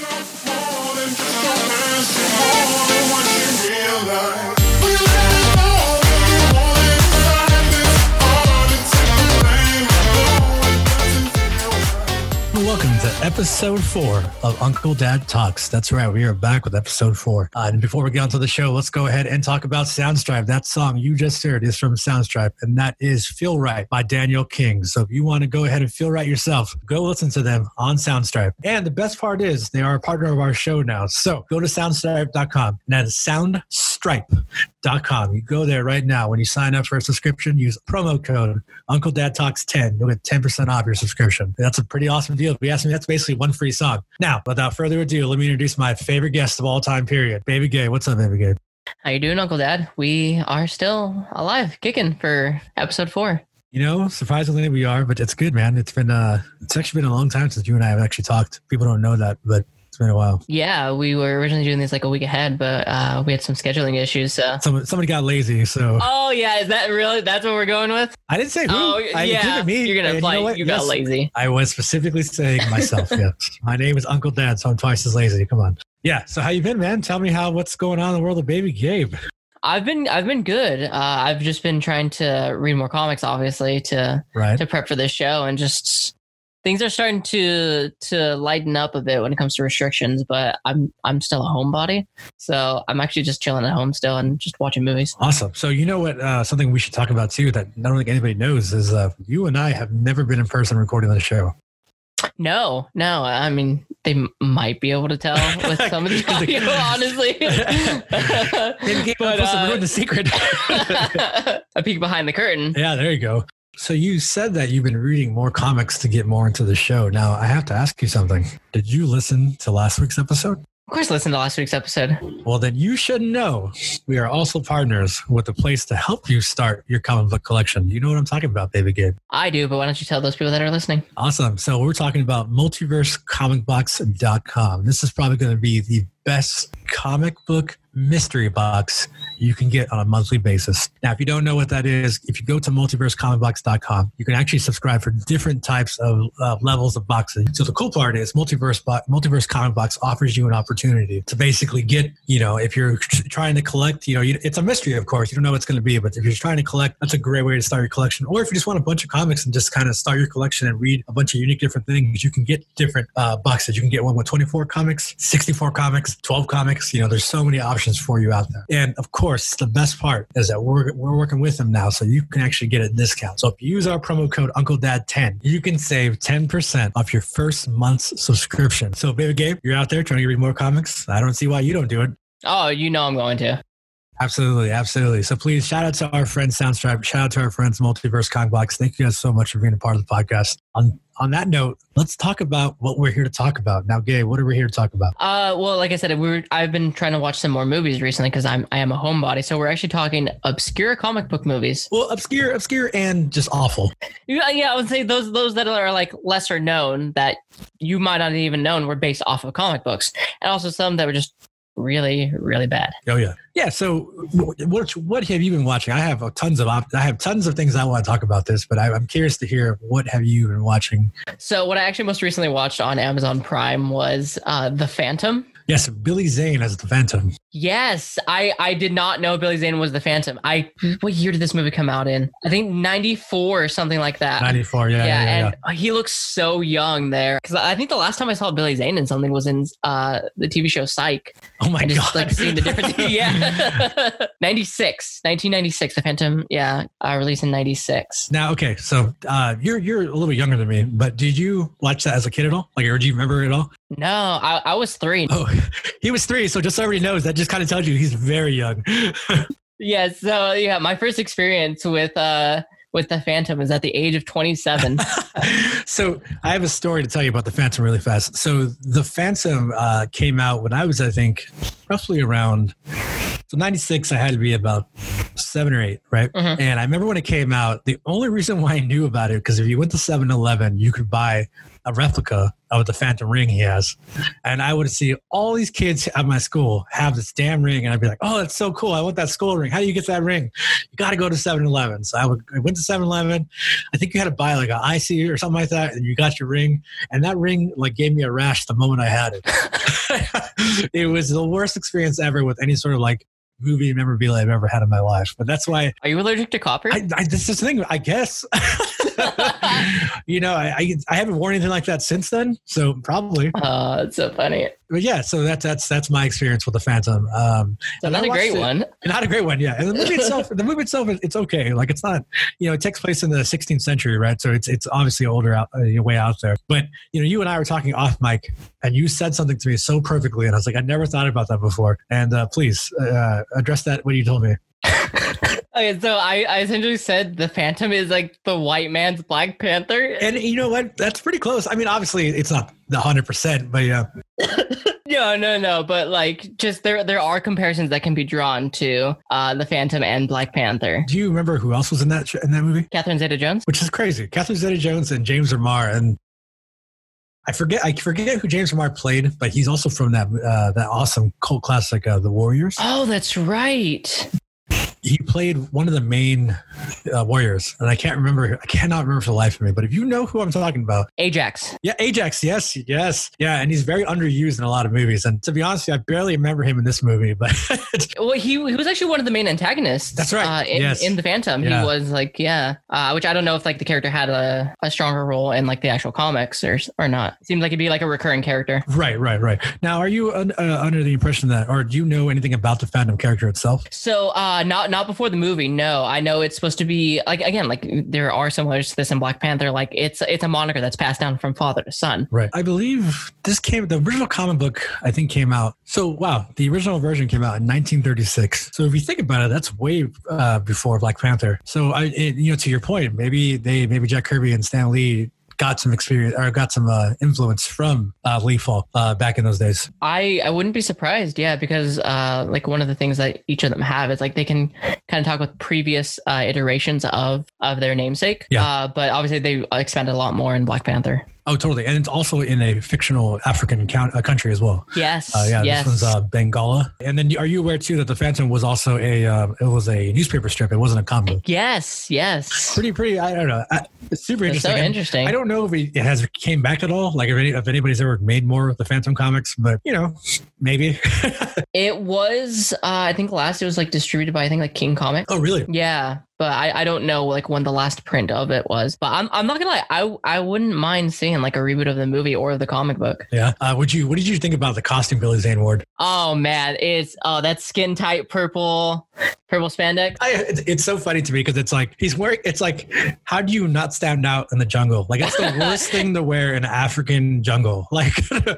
Welcome to episode four of Uncle Dad Talks. That's right, we are back with episode four. Uh, and before we get onto the show, let's go ahead and talk about Soundstripe. That song you just heard is from Soundstripe, and that is Feel Right by Daniel King. So if you want to go ahead and feel right yourself, go listen to them on Soundstripe. And the best part is they are a partner of our show now. So go to soundstripe.com. And that is soundstripe.com. You go there right now. When you sign up for a subscription, use promo code Uncle Dad Talks 10. You'll get 10% off your subscription. That's a pretty awesome deal. If you ask me, that's basically one free song. Now, without further ado, let me introduce my favorite guest of all time, period. Baby Gabe. What's up, Baby Gabe? How you doing, Uncle Dad? We are still alive, kicking for episode four. You know, surprisingly we are, but it's good, man. It's been uh it's actually been a long time since you and I have actually talked. People don't know that, but been a while. Yeah, we were originally doing this like a week ahead, but uh, we had some scheduling issues. So. Somebody, somebody got lazy, so Oh yeah, is that really? That's what we're going with? I didn't say who. Oh I yeah, me. you're gonna and imply know you, got Yes. lazy. I was specifically saying myself. yes, my name is Uncle Dad, so I'm twice as lazy. Come on. Yeah. So how you been, man? Tell me how what's going on in the world of Baby Gabe. I've been I've been good. Uh, I've just been trying to read more comics, obviously, to Right. to prep for this show, and just things are starting to to lighten up a bit when it comes to restrictions. But I'm I'm still a homebody, so I'm actually just chilling at home still and just watching movies. Awesome. So you know what? Uh, something we should talk about too that I don't think anybody knows is uh, you and I have never been in person recording the show. No, no. I mean, they m- might be able to tell with some of the audio, honestly. Baby Gabe, But, uh, the secret. a peek behind the curtain. yeah, there you go. So you said that you've been reading more comics to get more into the show. Now I have to ask you something. Did you listen to last week's episode? Of course, listen to last week's episode. Well, then you should know we are also partners with a place to help you start your comic book collection. You know what I'm talking about, baby Gabe. I do, but why don't you tell those people that are listening? Awesome. So we're talking about multiversecomicbox.com. This is probably going to be the best comic book mystery box you can get on a monthly basis. Now, if you don't know what that is, if you go to multiversecomicbox.com, you can actually subscribe for different types of uh, levels of boxes. So the cool part is Multiverse Bo- Multiverse Comic Box offers you an opportunity to basically get, you know, if you're trying to collect, you know, you, it's a mystery, of course. You don't know what it's going to be, but if you're trying to collect, that's a great way to start your collection. Or if you just want a bunch of comics and just kind of start your collection and read a bunch of unique different things, you can get different uh, boxes. You can get one with 24 comics, 64 comics, 12 comics. You know, there's so many options for you out there. And of course, the best part is that we're, we're working with them now, so you can actually get a discount. So if you use our promo code UncleDad10, you can save 10% off your first month's subscription. So, baby Gabe, you're out there trying to read more comics. I don't see why you don't do it. Oh, you know I'm going to. Absolutely, absolutely. So please shout out to our friends Soundstripe, shout out to our friends Multiverse Comic Box. Thank you guys so much for being a part of the podcast. On on that note, let's talk about what we're here to talk about. Now, Gabe, what are we here to talk about? Uh, well, like I said, we were, I've been trying to watch some more movies recently because I'm I am a homebody. So we're actually talking obscure comic book movies. Well, obscure, obscure, and just awful. Yeah, yeah, I would say those those that are like lesser known that you might not have even known were based off of comic books, and also some that were just really really bad. Oh yeah, yeah. So, what what have you been watching? I have tons of op- I have tons of things I want to talk about this, but I, I'm curious to hear what have you been watching? So what I actually most recently watched on Amazon Prime was uh, The Phantom. Yes, Billy Zane as the Phantom. Yes, I I did not know Billy Zane was the Phantom. I what year did this movie come out in? I think ninety four or something like that. Ninety four. Yeah, yeah, yeah. yeah. and he looks so young there. Because I think the last time I saw Billy Zane in something was in uh, the TV show Psych. Oh my and just god! like seeing the difference. yeah, 96, 1996. The Phantom, yeah, uh, released in ninety six. Now, okay, so uh, you're you're a little bit younger than me, but did you watch that as a kid at all? Like, or do you remember it at all? No, I, I was three. Oh, he was three, so just so everybody knows, that just kind of tells you he's very young. Yeah, so yeah, my first experience with uh with the Phantom is at the age of twenty seven. so I have a story to tell you about the Phantom really fast. So the Phantom uh, came out when I was, I think, roughly around. So '96, I had to be about seven or eight, right? Mhm. And I remember when it came out. The only reason why I knew about it because if you went to 7-Eleven, you could buy a replica of the Phantom ring he has. And I would see all these kids at my school have this damn ring. And I'd be like, oh, that's so cool. I want that school ring. How do you get that ring? You got to go to 7 Eleven. So I, would, I went to 7 Eleven. I think you had to buy like an IC or something like that. And you got your ring. And that ring like gave me a rash the moment I had it. it was the worst experience ever with any sort of like movie memorabilia I've ever had in my life. But that's why. Are you allergic to copper? I, I, this is the thing, I guess. you know, I, I, I haven't worn anything like that since then, so probably. Oh, it's so funny. But yeah, so that's that's that's my experience with the Phantom. Um, so not a great it, one. Not a great one, yeah. And the movie itself, the movie itself, it's okay. Like it's not, you know, it takes place in the 16th century, right? So it's it's obviously older out uh, way out there. But you know, you and I were talking off mic, and you said something to me so perfectly, and I was like, I never thought about that before. And uh, please uh, address that when you told me. okay, so I, I essentially said the Phantom is like the white man's Black Panther. And you know what? That's pretty close. I mean, obviously it's not the hundred percent, but yeah. no, no, no. But like just there there are comparisons that can be drawn to uh the Phantom and Black Panther. Do you remember who else was in that in that movie? Catherine Zeta Jones. Which is crazy. Catherine Zeta Jones and James Remar and I forget I forget who James Remar played, but he's also from that uh, that awesome cult classic, uh, The Warriors. Oh, that's right he played one of the main uh, warriors, and I can't remember. I cannot remember for the life of me. But if you know who I'm talking about, Ajax. Yeah, Ajax. Yes, yes, yeah. And he's very underused in a lot of movies. And to be honest, you, I barely remember him in this movie. But well, he he was actually one of the main antagonists. That's right. Uh, in, yes. in the Phantom, yeah. he was like, yeah. Uh, which I don't know if like the character had a, a stronger role in like the actual comics or or not. It seems like it'd be like a recurring character. Right, right, right. Now, are you uh, under the impression that, or do you know anything about the Phantom character itself? So, uh, not not before the movie. No, I know it's supposed to be like again, like there are similarities to this in Black Panther. Like it's it's a moniker that's passed down from father to son. Right. I believe this came. The original comic book I think came out. So wow, the original version came out in 1936. So if you think about it, that's way uh, before Black Panther. So I, it, you know, to your point, maybe they maybe Jack Kirby and Stan Lee got some experience or got some uh, influence from uh, Lee Falk uh, back in those days. I, I wouldn't be surprised, yeah, because uh, like one of the things that each of them have is like they can kind of talk with previous uh, iterations of of their namesake. Yeah. Uh, but obviously they expanded a lot more in Black Panther. Oh, totally, and it's also in a fictional African count, uh, country as well. Yes. Uh, yeah, yes. this one's uh, Bengala. And then, are you aware too that the Phantom was also a uh, it was a newspaper strip? It wasn't a comic book. Yes. Yes. Pretty, pretty. I don't know. I, it's super interesting. So interesting. I don't know if it has came back at all. Like if, any, if anybody's ever made more of the Phantom comics, but you know, maybe. it was. Uh, I think last it was like distributed by I think like King Comics. Oh, really? Yeah but I, I don't know like when the last print of it was. But I'm, I'm not gonna lie, I I wouldn't mind seeing like a reboot of the movie or the comic book. Yeah. Uh, would you? What did you think about the costume Billy Zane Ward? Oh man, it's oh that skin tight purple purple spandex. I, it's, it's so funny to me because it's like he's wearing. It's like how do you not stand out in the jungle? Like it's the worst thing to wear in African jungle. Like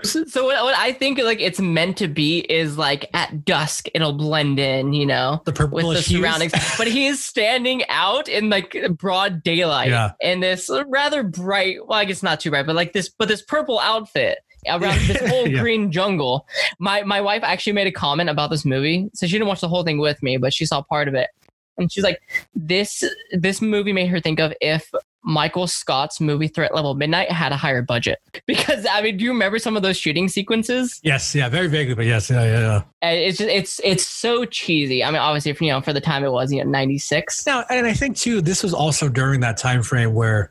so what, what I think like it's meant to be is like at dusk it'll blend in, you know, the purple with the surroundings. but he is standing out in like broad daylight yeah. in this rather bright, well, I guess not too bright, but like this, but this purple outfit around this whole yeah. green jungle. My my wife actually made a comment about this movie. So she didn't watch the whole thing with me, but she saw part of it. And she's like, this this movie made her think of if Michael Scott's movie Threat Level Midnight had a higher budget. Because I mean, do you remember some of those shooting sequences? Yes, yeah, very vaguely, but yes, yeah, yeah, yeah. And it's just it's it's so cheesy. I mean, obviously, you know, for the time it was, you know, ninety six. Now, and I think too, this was also during that time frame where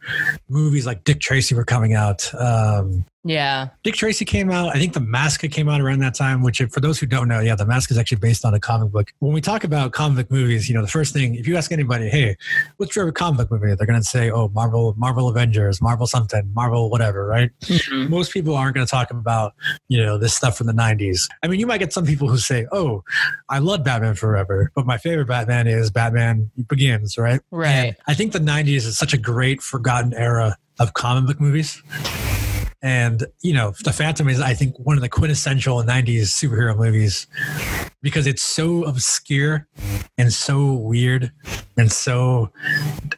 movies like Dick Tracy were coming out. Um, yeah. Dick Tracy came out. I think The Mask came out around that time, which, for those who don't know, yeah, The Mask is actually based on a comic book. When we talk about comic book movies, you know, the first thing, if you ask anybody, hey, what's your favorite comic book movie? They're going to say, oh, Marvel, Marvel Avengers, Marvel something, Marvel whatever, right? Mm-hmm. Most people aren't going to talk about, you know, this stuff from the 90s. I mean, you might get some people who say, oh, I love Batman Forever, but my favorite Batman is Batman Begins, right? Right. And I think the 90s is such a great forgotten era of comic book movies. And, you know, The Phantom is, I think, one of the quintessential 90s superhero movies because it's so obscure and so weird and so,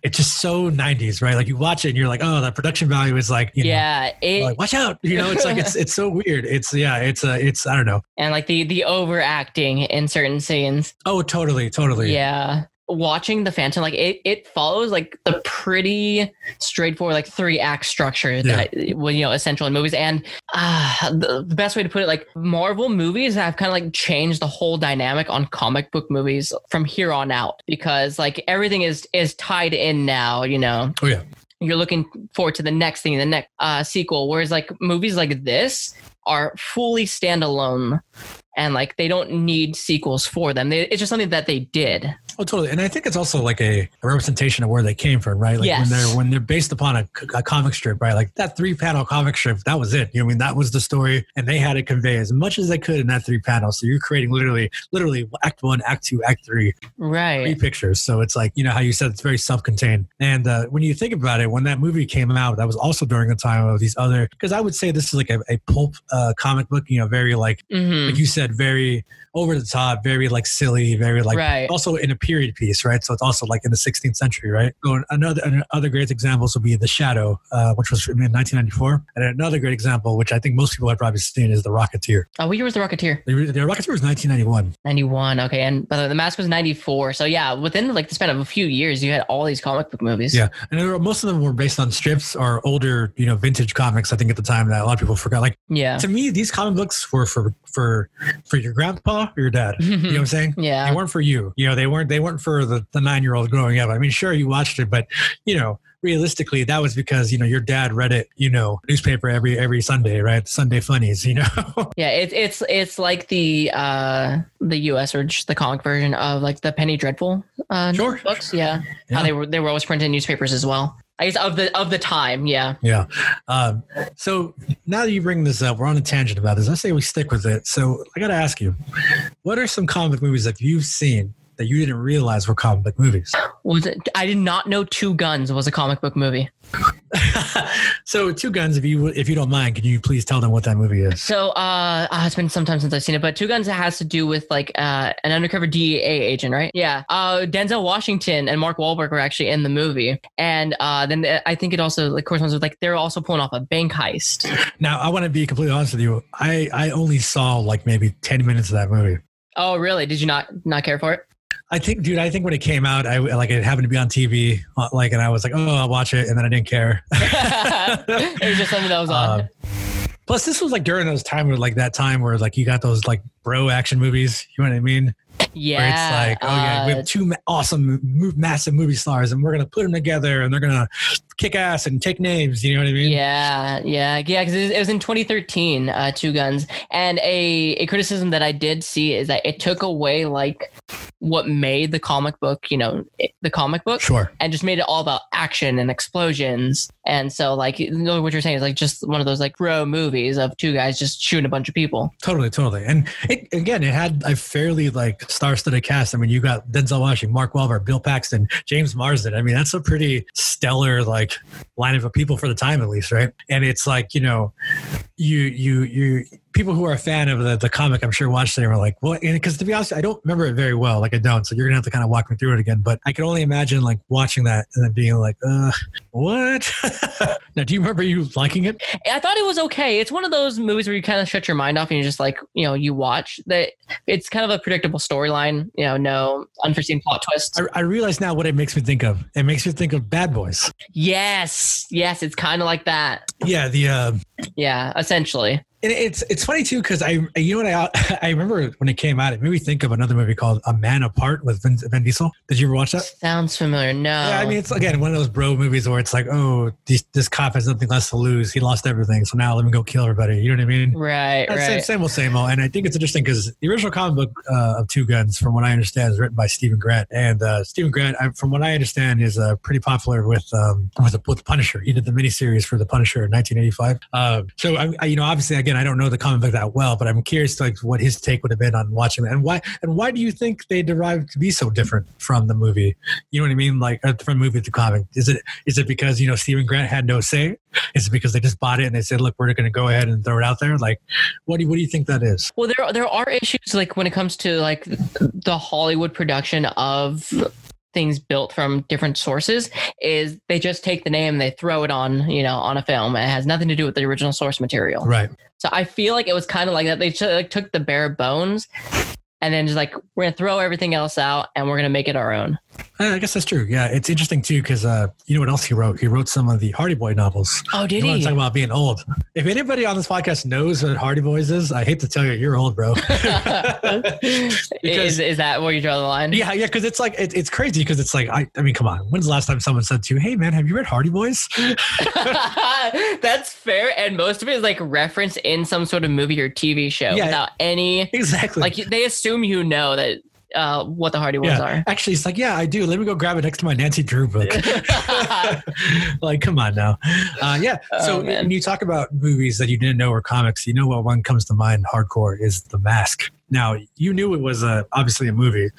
it's just so 90s, right? Like you watch it and you're like, oh, the production value is like, yeah, know, it, like, watch out. You know, it's like, it's, it's so weird. It's, yeah, it's, uh, it's, I don't know. And like the, the overacting in certain scenes. Oh, totally, totally. Yeah. Watching the Phantom, like it, it follows like the pretty straightforward, like three act structure that well, you know, essential in movies. And uh, the, the best way to put it, like Marvel movies have kind of like changed the whole dynamic on comic book movies from here on out because like everything is is tied in now. You know. Oh yeah. You're looking forward to the next thing, the next uh, sequel. Whereas like movies like this are fully standalone and like they don't need sequels for them. They, it's just something that they did. Oh, totally. And I think it's also like a, a representation of where they came from, right? Like Yes. when they're when they're based upon a, a comic strip, right? Like that three panel comic strip, that was it. You know, I mean, that was the story, and they had to convey as much as they could in that three panels. So you're creating literally, literally Act One, Act Two, Act Three, right? three pictures. So it's like you know how you said it's very self-contained. And uh, when you think about it, when that movie came out, that was also during a time of these other. Because I would say this is like a, a pulp uh, comic book. You know, very like hmm like you said, very over the top, very like silly, very like right. also in a period piece, right? So it's also like in the 16th century, right? So another other great examples would be The Shadow, uh, which was in 1994, and another great example, which I think most people have probably seen, is The Rocketeer. Oh, what year was the Rocketeer? The, the Rocketeer was 1991. 91. Okay. And by the way, the mask was 94. So yeah, within like the span of a few years, you had all these comic book movies. Yeah, and were, most of them were based on strips or older, you know, vintage comics. I think at the time that a lot of people forgot. Like Yeah. to me, these comic books were for for for your grandpa or your dad. You know what I'm saying? yeah. they weren't for you. You know, they weren't they weren't for the, the nine year old growing up. I mean, sure you watched it, but you know, realistically, that was because you know your dad read it, you know, newspaper every every Sunday, right? Sunday funnies, you know. Yeah, it's it's it's like the uh the US or just the comic version of like the Penny Dreadful uh Sure. books. Yeah. Yeah. How they were they were always printed in newspapers as well. I guess of the of the time, yeah. yeah. Um, so now that you bring this up, we're on a tangent about this. I say we stick with it. So I got to ask you, what are some comic movies that you've seen that you didn't realize were comic book movies? Was it I did not know Two Guns was a comic book movie. so two guns, if you if you don't mind, can you please tell them what that movie is? So uh ah, it's been some time since I've seen it, but Two Guns has to do with like uh an undercover DEA agent, right? Yeah. Uh Denzel Washington and Mark Wahlberg were actually in the movie. And uh then I think it also like corresponds with like they're also pulling off a bank heist. Now I want to be completely honest with you. I I only saw like maybe ten minutes of that movie. Oh really? Did you not not care for it? I think, dude. I think when it came out, I like it happened to be on TV, uh, like, and I was like, "Oh, I'll watch it," and then I didn't care. it was just something that was on. Um, plus, this was like during those time like, that time where, like, you got those like bro action movies. You know what I mean? yeah. Where it's like, oh yeah, we uh, have two ma- awesome, massive movie stars, and we're gonna put them together, and they're gonna kick ass and take names. You know what I mean? Yeah, yeah, yeah. Because it, was- in 2013, uh, Two Guns, and a a criticism that I did see is that it took away like what made the comic book, you know, the comic book, Sure. and just made it all about action and explosions. And so, like, you know, what you're saying is like just one of those like bro movies of two guys just shooting a bunch of people. Totally, totally. And it, again, it had a fairly like star-studded cast. I mean, you got Denzel Washington, Mark Wahlberg, Bill Paxton, James Marsden. I mean, that's a pretty stellar like lineup of people for the time, at least, right? And it's like you know, you you you people who are a fan of the, the comic, I'm sure watched it and were like, well, because to be honest, I don't remember it very well. Like I don't, so you're gonna have to kind of walk me through it again. But I can only imagine like watching that and then being like, uh, what? now, do you remember you liking it? I thought it was okay. It's one of those movies where you kind of shut your mind off and you just like, you know, you watch that. It's kind of a predictable storyline. You know, no unforeseen plot twists. I, I realize now what it makes me think of. It makes me think of Bad Boys. Yes, yes, it's kind of like that. Yeah, the uh, Yeah, essentially. And it's it's funny too because I you know what I I remember when it came out. It made me think of another movie called A Man Apart with Vin, Vin Diesel. Did you ever watch that? Sounds familiar. No. Yeah, I mean it's again one of those bro movies where it's like, oh, this, this cop has nothing less to lose. He lost everything, so now let me go kill everybody. You know what I mean? right, That's Same, right. same old, same old. And I think it's interesting because the original comic book uh, of Two Guns, from what I understand, is written by Steven Grant. And uh, Steven Grant, I, from what I understand, is uh, pretty popular with um, with, the, with the Punisher. He did the miniseries for the Punisher in 1985. Uh, so, I, I, you know, obviously, again, I don't know the comic book that well, but I'm curious, like, what his take would have been on watching that, and why and why do you think they derived to be so different from the movie? You know what I mean? Like from movie to comic. Is it is it because you know Steven Grant had no say? Is it because they just bought it and they said, look, we're going to go ahead and throw it out there? Like, what do you, what do you think that is? Well, there there are issues like when it comes to like the Hollywood production of things built from different sources is they just take the name they throw it on you know on a film. And it has nothing to do with the original source material. Right. so i feel like it was kind of like that. They just, like took the bare bones and then just like we're gonna throw everything else out and we're gonna make it our own I guess that's true. Yeah, it's interesting too because uh, you know what else he wrote? He wrote some of the Hardy Boy novels. Oh, did you want he? to talk about being old? If anybody on this podcast knows what Hardy Boys is, I hate to tell you, you're old, bro. is, is that where you draw the line? yeah, yeah, because it's like it, it's crazy because it's like I, I mean, come on. When's the last time someone said to you, "Hey, man, have you read Hardy Boys?" That's fair, and most of it is like referenced in some sort of movie or TV show Yeah. without any exactly. like they assume you know that uh, what the Hardy Boys yeah. Actually, it's like, yeah, I do. Let me go grab it next to my Nancy Drew book. like, come on now. Uh, yeah. So Oh, when you talk about movies that you didn't know were comics, you know what one comes to mind hardcore is The Mask. Now, you knew it was a, obviously a movie,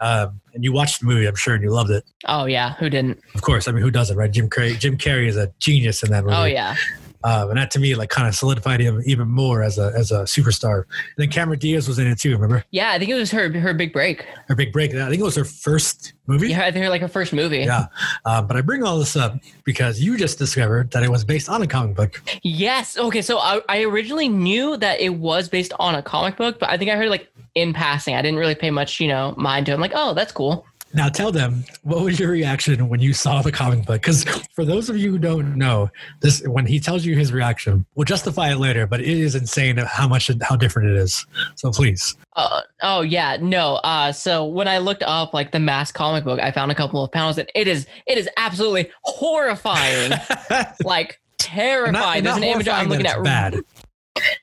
um, and you watched the movie, I'm sure, and you loved it. oh yeah, who didn't? Of course. I mean, who doesn't, right? Jim Carrey, Jim Carrey is a genius in that movie. Oh yeah, Um, and that to me, like, kind of solidified him even more as a as a superstar. And then Cameron Diaz was in it too. Remember yeah. I think it was her her big break. her big break? I think it was her first movie. Yeah, I think her like her first movie. Yeah. Um, but I bring all this up because you just discovered that it was based on a comic book. Yes. Okay. So I, I originally knew that it was based on a comic book, but I think I heard like in passing. I didn't really pay much, you know, mind to it. I'm like, oh, that's cool. Now tell them what was your reaction when you saw the comic book? Because for those of you who don't know, this when he tells you his reaction, we'll justify it later. But it is insane how much how different it is. So please, Uh, oh yeah, no. Uh, so when I looked up like the Mask comic book, I found a couple of panels, and it is it is absolutely horrifying, like terrifying. Not- There's not an image I'm looking at. bad.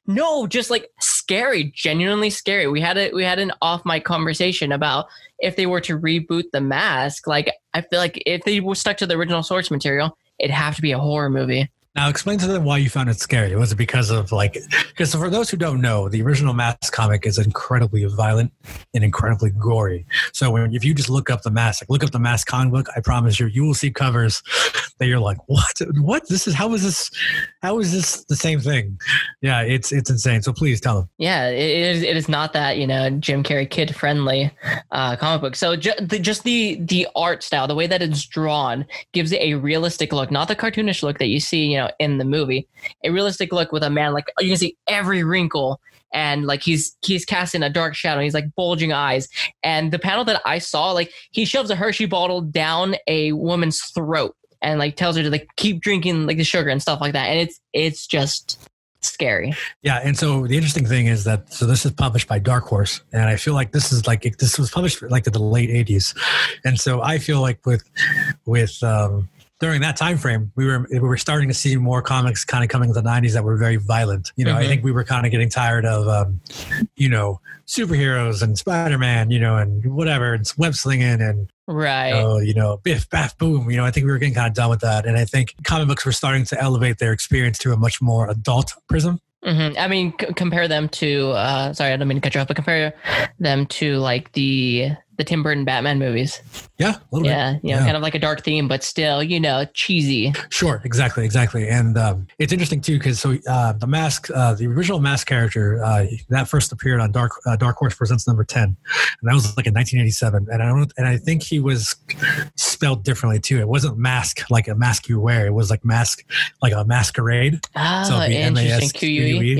No, just like scary, genuinely scary. We had a we had an off mic conversation about if they were to reboot the mask. Like I feel like if they were stuck to the original source material, it'd have to be a horror movie. Now explain to them why you found it scary. Was it because of like? Because for those who don't know, the original Mask comic is incredibly violent and incredibly gory. So when if you just look up the Mask, like look up the Mask comic book, I promise you, you will see covers that you're like, what? What? This is how is this? How is this the same thing? Yeah, it's it's insane. So please tell them. Yeah, it is. It is not that you know Jim Carrey kid friendly uh, comic book. So ju- the, just the the art style, the way that it's drawn, gives it a realistic look, not the cartoonish look that you see, you know, in the movie. A realistic look with a man like you can see every wrinkle and like he's he's casting a dark shadow. He's like bulging eyes. And the panel that I saw, like he shoves a Hershey bottle down a woman's throat and like tells her to like keep drinking like the sugar and stuff like that. And it's it's just scary. Yeah, and so the interesting thing is that so this is published by Dark Horse, and I feel like this is like this was published like in the late '80s, and so I feel like with with um, during that time frame, we were we were starting to see more comics kind of coming in the '90s that were very violent. You know, I Mhm. think we were kind of getting tired of um, you know superheroes and Spider Man, you know, and whatever, and web slinging and Right. oh, you know, biff, baff, boom. You know, I think we were getting kind of done with that. And I think comic books were starting to elevate their experience to a much more adult prism. hmm I mean, c- compare them to. Uh, sorry, I don't mean to cut you off, but compare them to like the the Tim Burton Batman movies. Yeah, a little bit. Yeah, you know, Yeah. kind of like a dark theme, but still, you know, cheesy. Sure, exactly, exactly. And um, it's interesting too because so uh, the mask, uh, the original mask character, uh, that first appeared on Dark uh, Dark Horse Presents number ten, and that was like in 1987. And I don't, and I think he was spelled differently too. It wasn't mask like a mask you wear. It was like mask like a masquerade. Oh, interesting. QUE.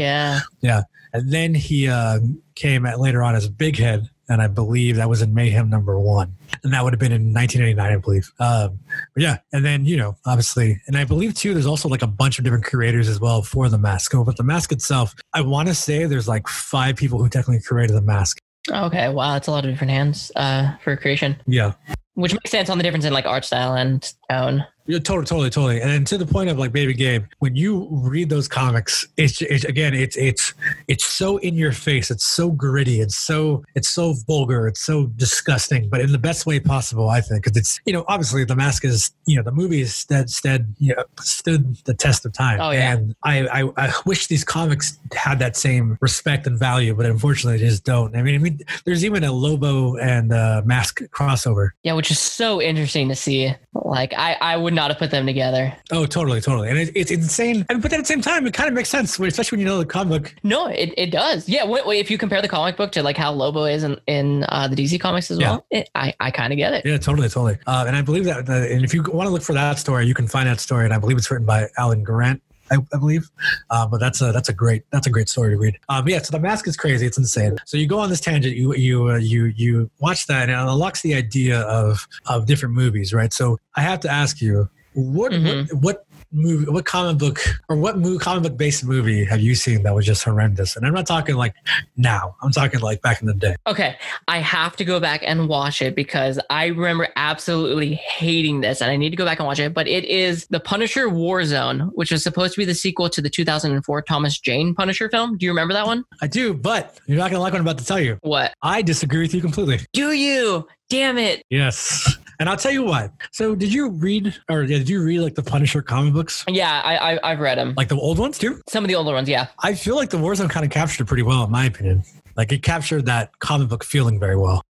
Yeah. And then he uh, came at later on as Big Head, and I believe that was in Mayhem number one, and that would have been in 1989, I believe. Um, but yeah, and then you know, obviously, and I believe too, there's also like a bunch of different creators as well for the mask. But the mask itself, I want to say there's like five people who technically created the mask. Okay. Wow, that's a lot of different hands uh, for creation, Yeah, which makes sense on the difference in like art style and tone. Yeah, totally, totally, totally. And then to the point of like Baby Gabe, when you read those comics, it's, it's again, it's it's it's so in your face. It's so gritty. It's so it's so vulgar. It's so disgusting, but in the best way possible, I think. Because it's you know obviously the mask is you know the movie is stead stead you know stood the test of time. Oh, yeah. And I, I I wish these comics had that same respect and value, but unfortunately they just don't. I mean, I mean there's even a Lobo and uh, mask crossover. Yeah, which is so interesting to see. Like, I I would not have put them together. Oh, totally, totally, and it, it's insane. And but at the same time, it kind of makes sense, especially when you know the comic book. No, it, it does. Yeah. Wait, wait, if you compare the comic book to like how Lobo is in in uh, the DC comics as well, it, I I kind of get it. Yeah, totally, totally. Uh, and I believe that, uh, and if you want to look for that story, you can find that story, and I believe it's written by Alan Grant. I, I believe. Uh, but that's a that's a great that's a great story to read. Um, yeah, so the mask is crazy. It's insane. So you go on this tangent. You you uh, you you watch that, and it unlocks the idea of of different movies, right? So I have to ask you, what Mhm. what what movie, what comic book or what movie, comic book based movie have you seen that was just horrendous? And I'm not talking like now. I'm talking like back in the day. Okay, I have to go back and watch it because I remember absolutely hating this, and I need to go back and watch it. But it is the Punisher War Zone, which was supposed to be the sequel to the 2004 Thomas Jane Punisher film. Do you remember that one? I do, but you're not gonna like what I'm about to tell you. What? I disagree with you completely. Do you? Damn it! Yes. And I'll tell you what. So, did you read, or yeah, did you read like the Punisher comic books, Yeah, I, I I've read them. like the old ones too? Some of the older ones, yeah. I feel like the Warzone kind of captured it pretty well, in my opinion. Like it captured that comic book feeling very well.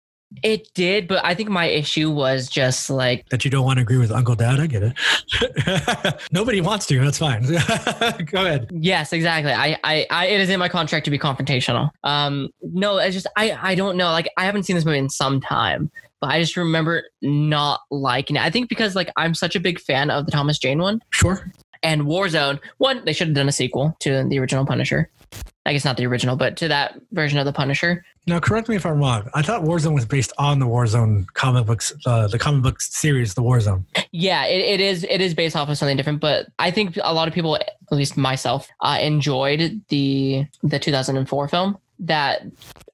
It did, but I think my issue was just like That you don't want to agree with Uncle Dad, I get it. Nobody wants to. That's fine. Go ahead. Yes, exactly. I, I, I, it is in my contract to be confrontational. Um, no, it's just I, I don't know. Like, I haven't seen this movie in some time, but I just remember not liking it. I think because like I'm such a big fan of the Thomas Jane one Sure. and Warzone. One, they should have done a sequel to the original Punisher. I guess not the original, but to that version of the Punisher. Now, correct me if I'm wrong. I thought Warzone was based on the Warzone comic books, uh, the comic book series, the Warzone. Yeah, it, it is. It is based off of something different, but I think a lot of people, at least myself, uh, enjoyed the the 2004 film that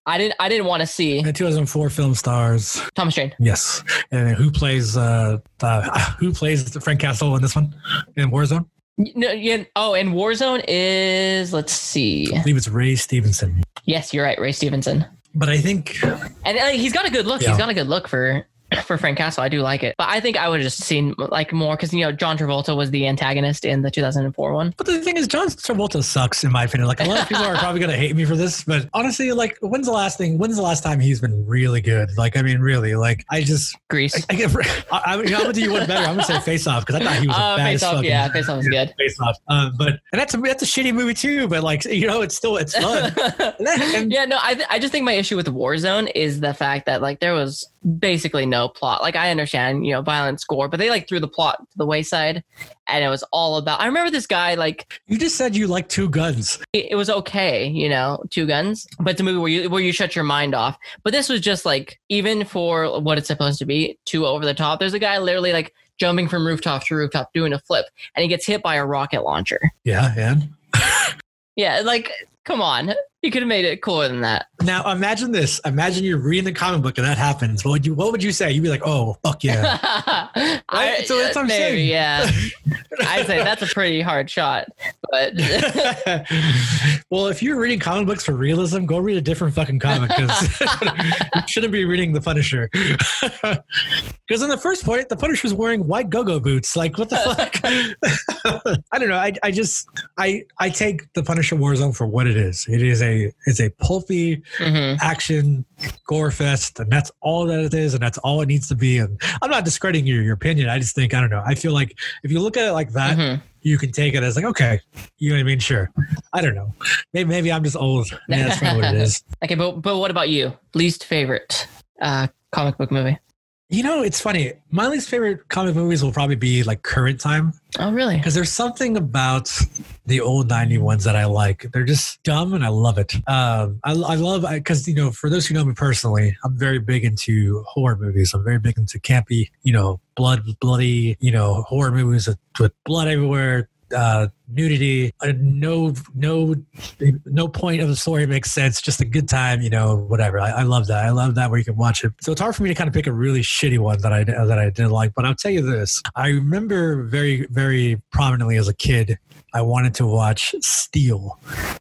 I didn't. I didn't want to see. The 2004 film stars. Thomas Jane. Yes. And who plays uh, uh who plays Frank Castle in this one in Warzone? No, yeah. Oh, and Warzone is let's see. I believe it's Ray Stevenson. Yes, you're right, Ray Stevenson. But I think And he's got a good look. Yeah. He's got a good look for for Frank Castle. I do like it, but I think I would have just seen like more because you know John Travolta was the antagonist in the 2004 one. But the thing is, John Travolta sucks in my opinion. Like a lot of people are probably gonna hate me for this, but honestly, like when's the last thing? When's the last time he's been really good? Like I mean, really, like I just Grease. I, I, get, I, I, I'm gonna do you one better. I'm gonna say Face Off because I thought he was a Uh, bad face off, yeah, face off was good. Face Off. Um, but and that's a that's a shitty movie too. But like you know, it's still it's fun. And that- and- yeah, no, I, th- I just think my issue with Warzone is the fact that like there was basically no plot. Like I understand, you know, violent score, but they like threw the plot to the wayside, and it was all about. I remember this guy like You just said you like two guns. it, it was okay, you know, two guns, but it's a movie where you where you shut your mind off. But this was just like even for what it's supposed to be, too over the top. There's a guy literally like jumping from rooftop to rooftop doing a flip, and he gets hit by a rocket launcher. Yeah, and Yeah, like come on, you could have made it cooler than that. now imagine this. Imagine you're reading the comic book and that happens. What would you What would you say? You'd be like, "Oh, fuck yeah." I, So that's what I'm maybe, saying. yeah. I'd say that's a pretty hard shot, but well, if you're reading comic books for realism, go read a different fucking comic because you shouldn't be reading the Punisher. Because in the first point, the Punisher's wearing white go-go boots. Like, what the fuck? I don't know. I, I just I I take the Punisher Warzone for what it is. It is a it's a pulpy Mhm. action gore fest, and that's all that it is, and that's all it needs to be. And I'm not discrediting your your opinion. I just think I don't know. I feel like if you look at it like that, Mhm. you can take it as like, okay, you know what I mean? Sure. I don't know. Maybe, maybe I'm just old. Yeah, that's probably what it is. okay, but but what about you? Least favorite uh, comic book movie? You know, it's funny. My least favorite comic movies will probably be like current time Oh, really? because there's something about the old 90 ones that I like. They're just dumb and I love it. Um, I, I love, it because, you know, for those who know me personally, I'm very big into horror movies. I'm very big into campy, you know, blood, bloody, you know, horror movies with, with blood everywhere, uh, nudity, uh, no, no, no point of the story makes sense. Just a good time, you know, whatever. I, I love that. I love that where you can watch it. So it's hard for me to kind of pick a really shitty one that I that I didn't like. But I'll tell you this: I remember very, very prominently as a kid. I wanted to watch Steel.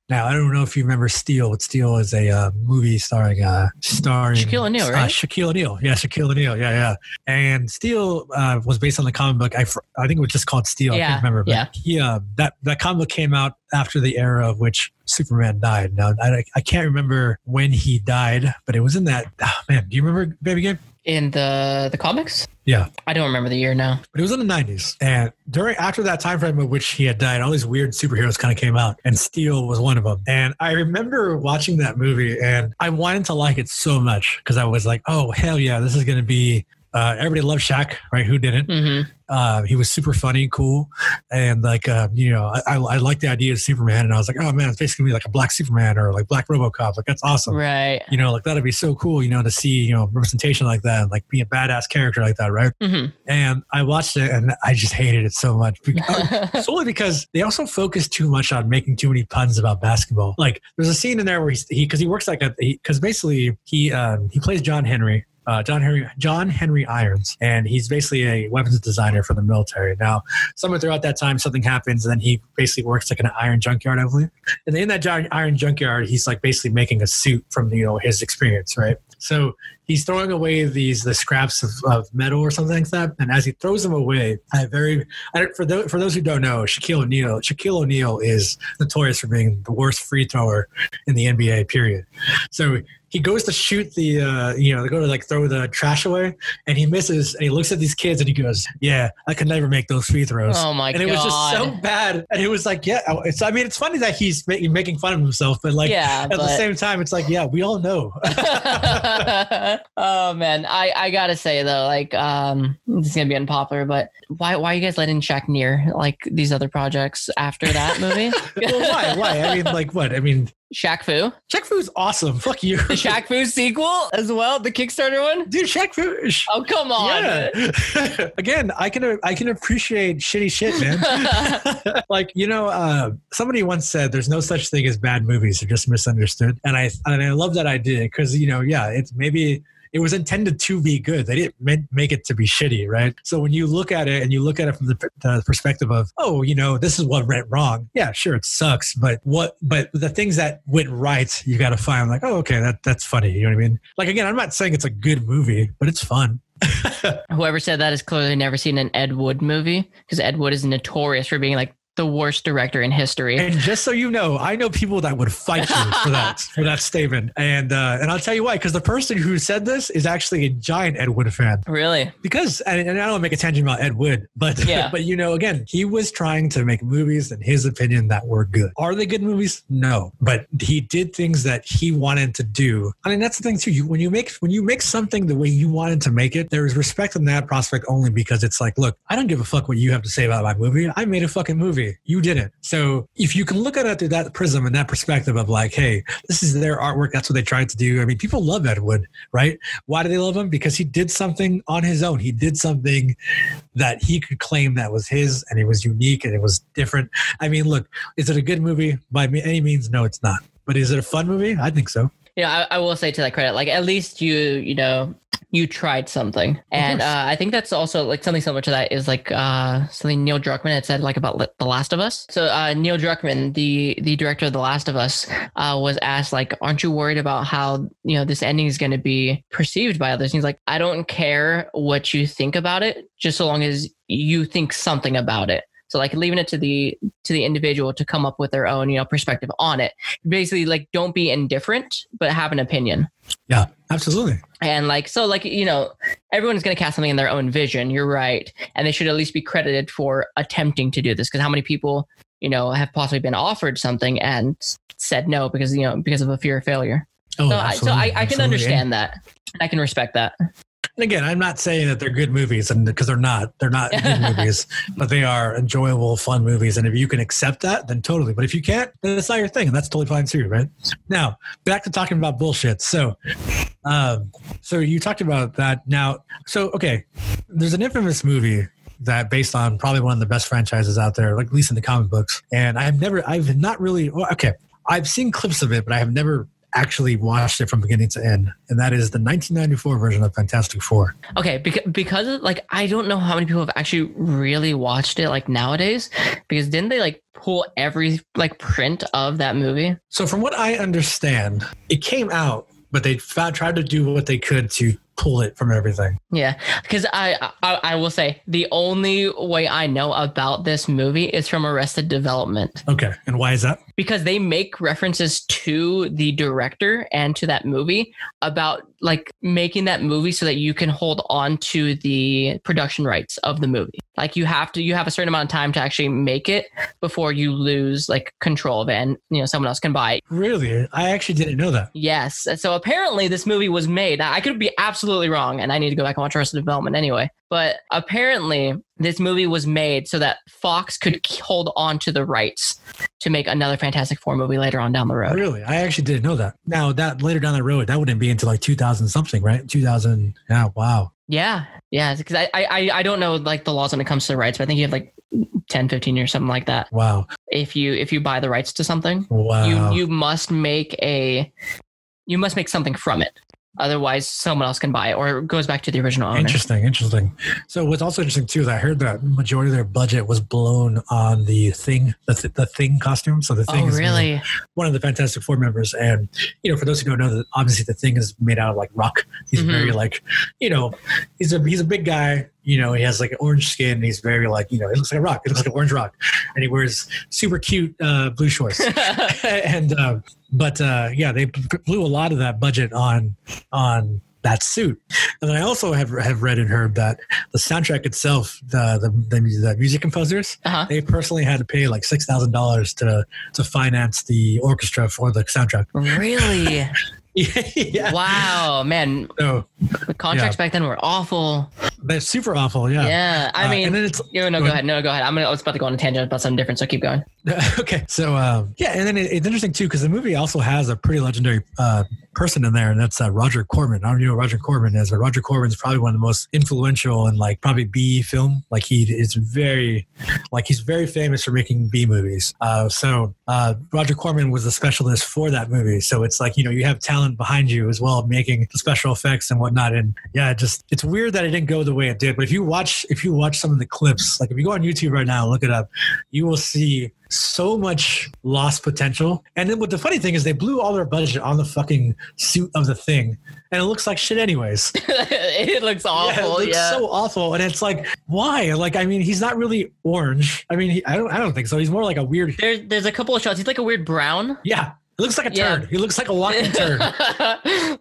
Now I don't know if you remember Steel, but Steel is a uh, movie starring uh, starring Shaquille O'Neal, uh, right? Shaquille O'Neal, yeah, Shaquille O'Neal, yeah, yeah. And Steel uh, was based on the comic book. I, I think it was just called Steel. I Yeah, can't remember. But yeah. he, uh, that that comic book came out after the era of which Superman died. Now I, I can't remember when he died, but it was in that. ah, man, do you remember Baby Gabe? In the the comics? Yeah. I don't remember the year now. But it was in the nineties, and during after that time frame of which he had died, all these weird superheroes kind of came out, and Steel was one of them. And I remember watching that movie, and I wanted to like it so much because I was like, "Oh hell yeah, this is going to be Uh, everybody loved Shaq, right? Who didn't? Mm-hmm. Uh, he was super funny, cool, and like uh, you know, I, I, I like the idea of Superman, and I was like, oh man, it's basically gonna be like a black Superman or like black RoboCop. Like that's awesome, Right. you know, like that'd be so cool, you know, to see you know representation like that, like be a badass character like that, right? Mm-hmm. And I watched it, and I just hated it so much. Because, solely because they also focus too much on making too many puns about basketball. Like there's a scene in there where he because he works like a because basically he um, he plays John Henry. Uh, John Henry John Henry Irons, and he's basically a weapons designer for the military. Now, somewhere throughout that time, something happens, and then he basically works like an iron junkyard, I believe. And in that iron junkyard, he's like basically making a suit from you know his experience, right? So he's throwing away these the scraps of, of metal or something like that. And as he throws them away, I very I, for those for those who don't know, Shaquille O'Neal Shaquille O'Neal is notorious for being the worst free thrower in the NBA. Period. So he goes to shoot the uh, you know, to go to like throw the trash away, and he misses. And he looks at these kids and he goes, "Yeah, I can never make those free throws." Oh my and god. And it was just so bad. And it was like, yeah, it's. I mean, it's funny that he's ma- making fun of himself, but like yeah, at the same time, it's like, yeah, we all know. oh man, I I gotta say though, like um, this is gonna be unpopular, but why why are you guys letting Shaq near like these other projects after that movie? well, why? Why? I mean, like, what? I mean, Shaq Fu, Shaq Fu's awesome. Fuck you, the Shaq Fu sequel as well, the Kickstarter one. dude. Shaq Fu. Oh come on. Yeah. Again, I can I can appreciate shitty shit, man. like you know, uh, somebody once said, "There's no such thing as bad movies; they're just misunderstood." And I and I love that idea because you know, yeah, it's maybe it was intended to be good. They didn't make it to be shitty, right? So when you look at it and you look at it from the, the perspective of, oh, you know, this is what went wrong. Yeah, sure, it sucks, but what? But the things that went right, you got to find like, oh, okay, that that's funny. You know what I mean? Like again, I'm not saying it's a good movie, but it's fun. Whoever said that has clearly never seen an Ed Wood movie because Ed Wood is notorious for being like the worst director in history. And just so you know, I know people that would fight you for that for that statement, and uh, and I'll tell you why. Because the person who said this is actually a giant Ed Wood fan. Really? Because and, and I don't make a tangent about Ed Wood, but Yeah. but you know, again, he was trying to make movies in his opinion that were good. Are they good movies? No, but he did things that he wanted to do. I mean, that's the thing too. You when you make when you make something the way you wanted to make it, there is respect in that prospect only because it's like, look, I don't give a fuck what you have to say about my movie. I made a fucking movie. You didn't. So if you can look at it through that prism and that perspective of like, hey, this is their artwork. That's what they tried to do. I mean, people love Ed Wood, right? Why do they love him? Because he did something on his own. He did something that he could claim that was his and it was unique and it was different. I mean, look, is it a good movie? By any means, no, it's not. But is it a fun movie? I think so. You know, I, I will say to that credit, like at least you, you know, you tried something, and uh, I think that's also like something similar to that is like uh, something Neil Druckmann had said like about The Last of Us. So uh, Neil Druckmann, the the director of The Last of Us, uh, was asked like, "Aren't you worried about how you know this ending is going to be perceived by others?" And he's like, "I don't care what you think about it, just so long as you think something about it." So like leaving it to the to the individual to come up with their own you know perspective on it. Basically like don't be indifferent but have an opinion. Yeah, absolutely. and like so like you know everyone's going to cast something in their own vision you're right. And they should at least be credited for attempting to do this because how many people you know have possibly been offered something and said no because you know because of a fear of failure. Oh, so, I, so I, I can absolutely. Eh? understand that i can respect that And again, I'm not saying that they're good movies, and because they're not, they're not good movies, but they are enjoyable, fun movies. And if you can accept that, then totally. But if you can't, then it's not your thing, and that's totally fine too, right? Now, back to talking about bullshit. So, um, so you talked about that. Now, so okay, there's an infamous movie that based on probably one of the best franchises out there, like at least in the comic books. And I've never, I've not really, well, okay, I've seen clips of it, but I have never actually watched it from beginning to end. And that is the 1994 version of Fantastic Four. okay because, because of, like i don't know how many people have actually really watched it like nowadays because didn't they like pull every like print of that movie So, from what I understand, it came out, but they tried to do what they could to pull it from everything. Yeah, because I, I I will say the only way I know about this movie is from Arrested Development Okay. And why is that? because they make references to the director and to that movie about like making that movie so that you can hold on to the production rights of the movie. Like you have to you have a certain amount of time to actually make it before you lose like control of it and you know someone else can buy it. Really? I actually didn't know that. Yes. So apparently this movie was made. I could be absolutely wrong, and I need to go back and watch Arrested Development anyway. But apparently, this movie was made so that Fox could hold on to the rights to make another Fantastic Four movie later on down the road. Really, I actually didn't know that. Now that later down the road, that wouldn't be until like 2000 something, right? 2000. Yeah, wow. Yeah, yeah. Because I, I I don't know like the laws when it comes to the rights, but I think you have like 10, 15 years, something like that. Wow. If you if you buy the rights to something, Wow. you you must make a you must make something from it. Otherwise, someone else can buy it, or it goes back to the original owner. Interesting, interesting. So what's also interesting too is I heard that majority of their budget was blown on the thing, the, th- the thing costume. So the thing Oh, is really? one of the Fantastic Four members, and you know, for those who don't know, that obviously the thing is made out of like rock. He's Mhm. very like, you know, he's a he's a big guy. You know, he has like orange skin. And he's very like, you know, it looks like a rock. It looks like an orange rock, and he wears super cute uh, blue shorts. and uh, but uh, yeah, they blew a lot of that budget on on that suit. And then I also have have read and heard that the soundtrack itself, the the, the, the music composers, uh-huh. they personally had to pay like six thousand dollars to to finance the orchestra for the soundtrack. Really? yeah. Wow, man. So The contracts back then were awful. that's super awful. Yeah. Yeah. I Uh, mean, and then it's no, no, go go ahead. ahead. No, go ahead. I'm gonna. I was about to go on a tangent about something different, so keep going. okay. So um, yeah, and then it, it's interesting too because the movie also has a pretty legendary uh, person in there, and that's uh, Roger Corman. I don't know who Roger Corman is, but Roger Corman is probably one of the most influential and like probably B film. Like he is very, like he's very famous for making B movies. Uh, so uh, Roger Corman was the specialist for that movie. So it's like you know you have talent behind you as well, making the special effects and whatnot. And yeah, it just it's weird that it didn't go the way it did. But if you watch if you watch some of the clips, like if you go on YouTube right now, and look it up, you will see so much lost potential. And then what the funny thing is they blew all their budget on the fucking suit of the thing. And it looks like shit anyways. it looks awful. Yeah, it looks Yeah. so awful. And it's like, why? Like, I mean, he's not really orange. I mean, he, I don't I don't think so. He's more like a weird There's there's a couple of shots. He's like a weird brown. Yeah. It looks like a Yeah. turd. He looks like a walking turd.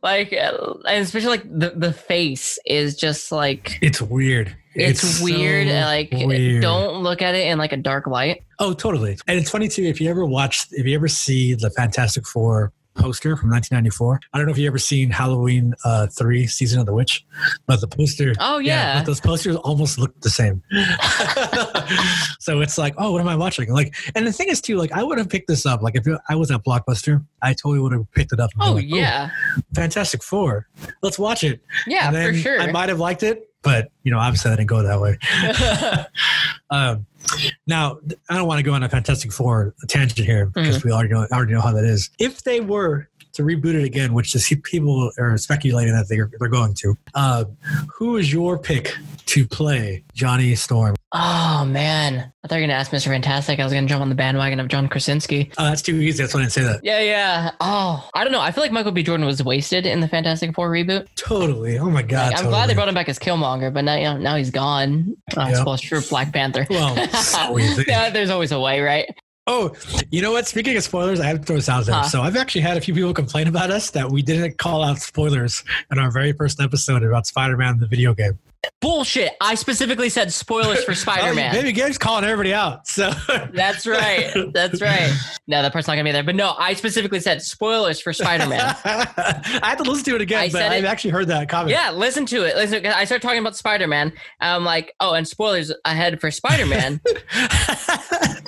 like, uh, and especially like the the face is just like It's weird. it's, weird. so like, weird. don't look at it in like a dark light. Oh, totally. And it's funny too. If you ever watch, if you ever see the Fantastic Four poster from 1994, I don't know if you ever seen Halloween uh, three, Season of the Witch, but the poster. Oh yeah. but those posters almost look the same. so it's like, oh, what am I watching? Like, and the thing is too, like, I would have picked this up. Like, if I was at Blockbuster, I totally would have picked it up. and oh like, yeah. Fantastic Four. Let's watch it. Yeah, for sure. I might have liked it, but you know, obviously I didn't go that way. Um, now, I don't want to go on a Fantastic Four tangent here because Mm-hmm. we already know, already know how that is. If they were to reboot it again, which is people are speculating that they're, they're going to, uh, who is your pick to play Johnny Storm? oh man. I thought you were gonna ask Mr. Fantastic. I was gonna jump on the bandwagon of John Krasinski. Oh, that's too easy. That's why I didn't say that. Yeah, yeah. Oh, I don't know. I feel like Michael B. Jordan was wasted in the Fantastic Four reboot. Totally. Oh my God. Like, I'm glad they brought him back as Killmonger, but now you know, now he's gone. Oh, Yeah. suppose true Black Panther. Well, so yeah, there's always a way, right? Oh, you know what? Speaking of spoilers, I have to throw this out there. Huh. So I've actually had a few people complain about us that we didn't call out spoilers in our very first episode about Spider-Man the video game. Bullshit. I specifically said spoilers for Spider Oh, Man. Baby Gabe's calling everybody out. So That's right. That's right. No, that part's not gonna be there. But no, I specifically said spoilers for Spider Man. I have to listen to it again, I but I've it- actually heard that comment. yeah, listen to it. Listen, I started talking about Spider Man. I'm like, oh, and spoilers ahead for Spider Man.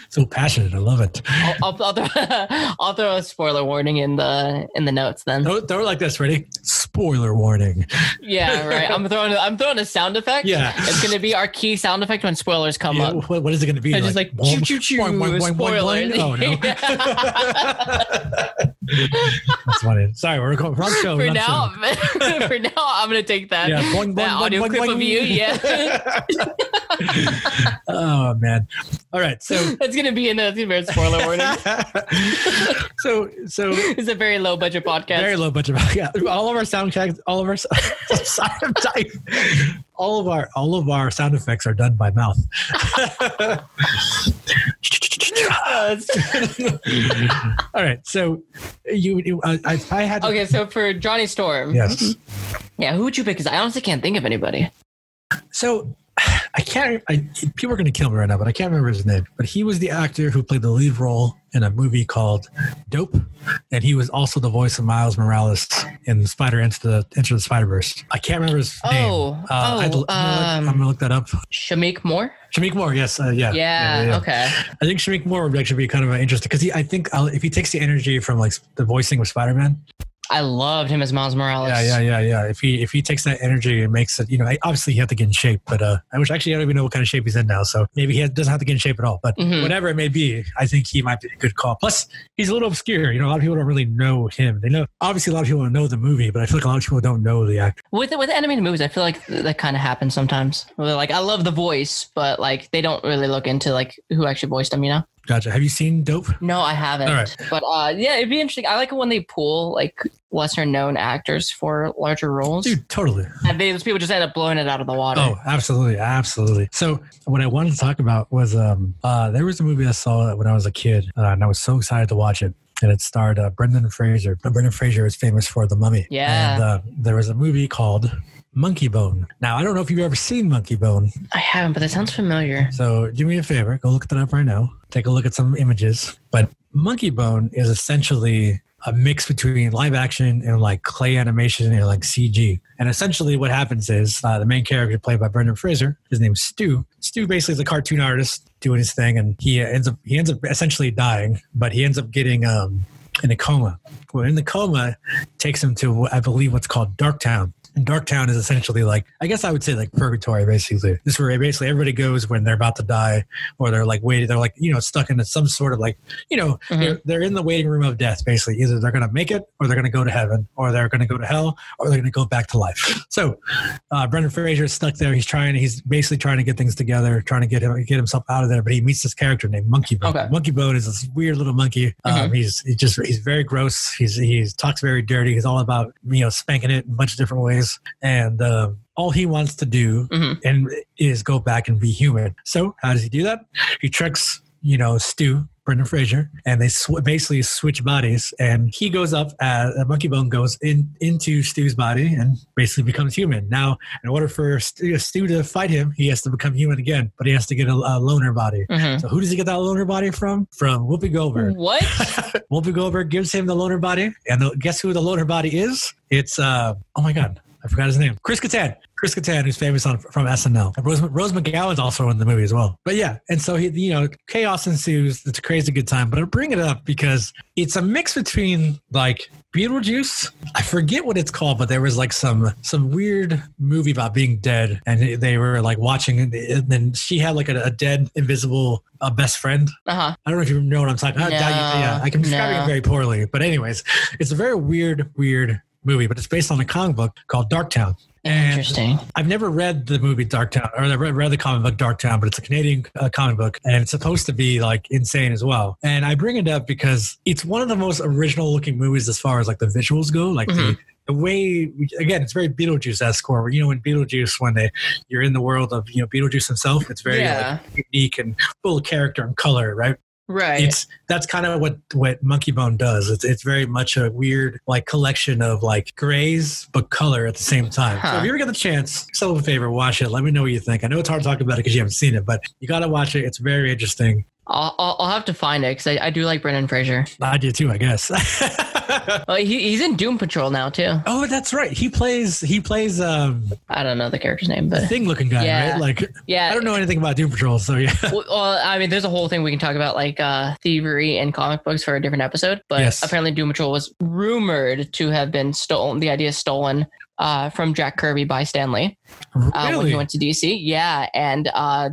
so passionate. I love it. I'll, I'll, I'll, throw, I'll throw a spoiler warning in the in the notes then. Throw, throw it like this. Ready? Spoiler warning. Yeah, right. I'm throwing I'm throwing a sound effect. Yeah. It's gonna be our key sound effect when spoilers come Yeah, up. what, is it going to be? It's just like choo choo choo boing? Oh no, that's funny. Sorry, we're going wrong show. for now, for now, I'm gonna take that. Yeah, boing, boing, that boing, audio boing, clip boing. of you, yeah. oh man. All right. So That's gonna be in the, that's a spoiler warning. so so It's a very low budget podcast. very low budget. Yeah, all of our sound all of our all of our all of our sound effects are done by mouth. All right. So you, you uh, I, I had to, okay, so for Johnny Storm, yes. yeah, who would you pick? Because I honestly can't think of anybody. So I can't. I, people are going to kill me right now, but I can't remember his name. But he was the actor who played the lead role in a movie called Dope, and he was also the voice of Miles Morales in Spider Into the Into the Spider Verse. I can't remember his name. Oh, oh, I'd- um, I'm gonna look that up. Shameik Moore. Shameik Moore, yes, uh, yeah, Yeah. Okay. I think Shameik Moore would actually be kind of interesting because I think uh, if he takes the energy from like the voicing of Spider Man, I loved him as Miles Morales. yeah, yeah, yeah, yeah. If he if he takes that energy and makes it, you know, obviously he have to get in shape, but uh, I wish actually I don't even know what kind of shape he's in now, so maybe he doesn't have to get in shape at all. But Mhm. whatever it may be, I think he might be a good call. Plus, he's a little obscure. You know, a lot of people don't really know him. They know obviously a lot of people know the movie, but I feel like a lot of people don't know the actor. With with animated movies, I feel like that kind of happens sometimes. Where like, I love the voice, but like they don't really look into like who actually voiced him. You know? Gotcha. Have you seen Dope? No, I haven't. All right. But uh, yeah, it'd be interesting. I like it when they pull like lesser known actors for larger roles. Dude, totally. And they, those people just end up blowing it out of the water. Oh, absolutely, absolutely. So what I wanted to talk about was um uh there was a movie I saw when I was a kid, uh, and I was so excited to watch it. And it starred uh, Brendan Fraser. Brendan Fraser is famous for The Mummy. Yeah. And uh, there was a movie called Monkey Bone. Now I don't know if you've ever seen Monkey Bone. I haven't, but that sounds familiar. So do me a favor, go look that up right now. Take a look at some images. But Monkey Bone is essentially a mix between live action and like clay animation and like CG. And essentially, what happens is uh, the main character played by Brendan Fraser. His name's Stu. Stu basically is a cartoon artist doing his thing, and he ends up he ends up essentially dying, but he ends up getting um, in a coma. Well, in the coma, takes him to I believe what's called Darktown. And Darktown is essentially like I guess I would say like purgatory, basically. This is where basically everybody goes when they're about to die, or they're like waiting. They're like you know stuck in some sort of like you know Mhm. they're, they're in the waiting room of death. Basically, either they're going to make it, or they're going to go to heaven, or they're going to go to hell, or they're going to go back to life. So uh, Brendan Fraser is stuck there. He's trying. He's basically trying to get things together, trying to get him get himself out of there. But he meets this character named Monkey Bone. Okay. Monkey Bone is this weird little monkey. Um, he's he's just he's very gross. He's he's talks very dirty. He's all about you know spanking it in a bunch of different ways. And um, all he wants to do Mhm. and is go back and be human. So how does he do that? He tricks you know Stu. Brendan Fraser, and they sw- basically switch bodies, and he goes up. As, uh, Monkey Bone goes in into Stu's body and basically becomes human. Now, in order for Stu, Stu to fight him, he has to become human again, but he has to get a, a loaner body. Mhm. So who does he get that loaner body from? From Whoopi Goldberg. What? Whoopi Goldberg gives him the loaner body, and the, guess who the loaner body is? It's uh oh my god, I forgot his name. Chris Kattan. Chris Kattan, who's famous on from SNL. And Rose, Rose McGowan's also in the movie as well. But yeah, and so he, you know, chaos ensues. It's a crazy good time. But I bring it up because it's a mix between like Beetlejuice. I forget what it's called, but there was like some some weird movie about being dead, and they were like watching, and then she had like a, a dead, invisible uh, best friend. Uh huh. I don't know if you know what I'm talking about. No, yeah, I can describe no. it very poorly. But anyways, it's a very weird, weird movie, but it's based on a comic book called Darktown. And Interesting. I've never read the movie Darktown, or I read, read the comic book Darktown, but it's a Canadian uh, comic book, and it's supposed to be like insane as well. And I bring it up because it's one of the most original looking movies as far as like the visuals go. Like the, Mhm. the way, again, it's very Beetlejuice esque. Or you know, in Beetlejuice, when they you're in the world of you know Beetlejuice himself, it's very Yeah. like, unique and full of character and color, right? Right. it's that's kind of what what monkey bone does. It's it's very much a weird like collection of like grays but color at the same time. So if you ever get the chance yourself a favor watch it. Let me know what you think. I know it's hard to talk about it because you haven't seen it but you got to watch it. It's very interesting I'll, I'll, I'll have to find it because I, I do like Brendan Fraser. i do too i guess Oh, he, he's in Doom Patrol now too. oh that's right he plays he plays um I don't know the character's name, but thing looking guy Yeah. right like yeah. i don't know anything about doom patrol so yeah Well, well, I mean, there's a whole thing we can talk about, like uh, thievery and comic books for a different episode. But Yes. apparently, Doom Patrol was rumored to have been stolen. The idea stolen uh, from Jack Kirby by Stan Lee uh, when he went to DC. Yeah, and uh,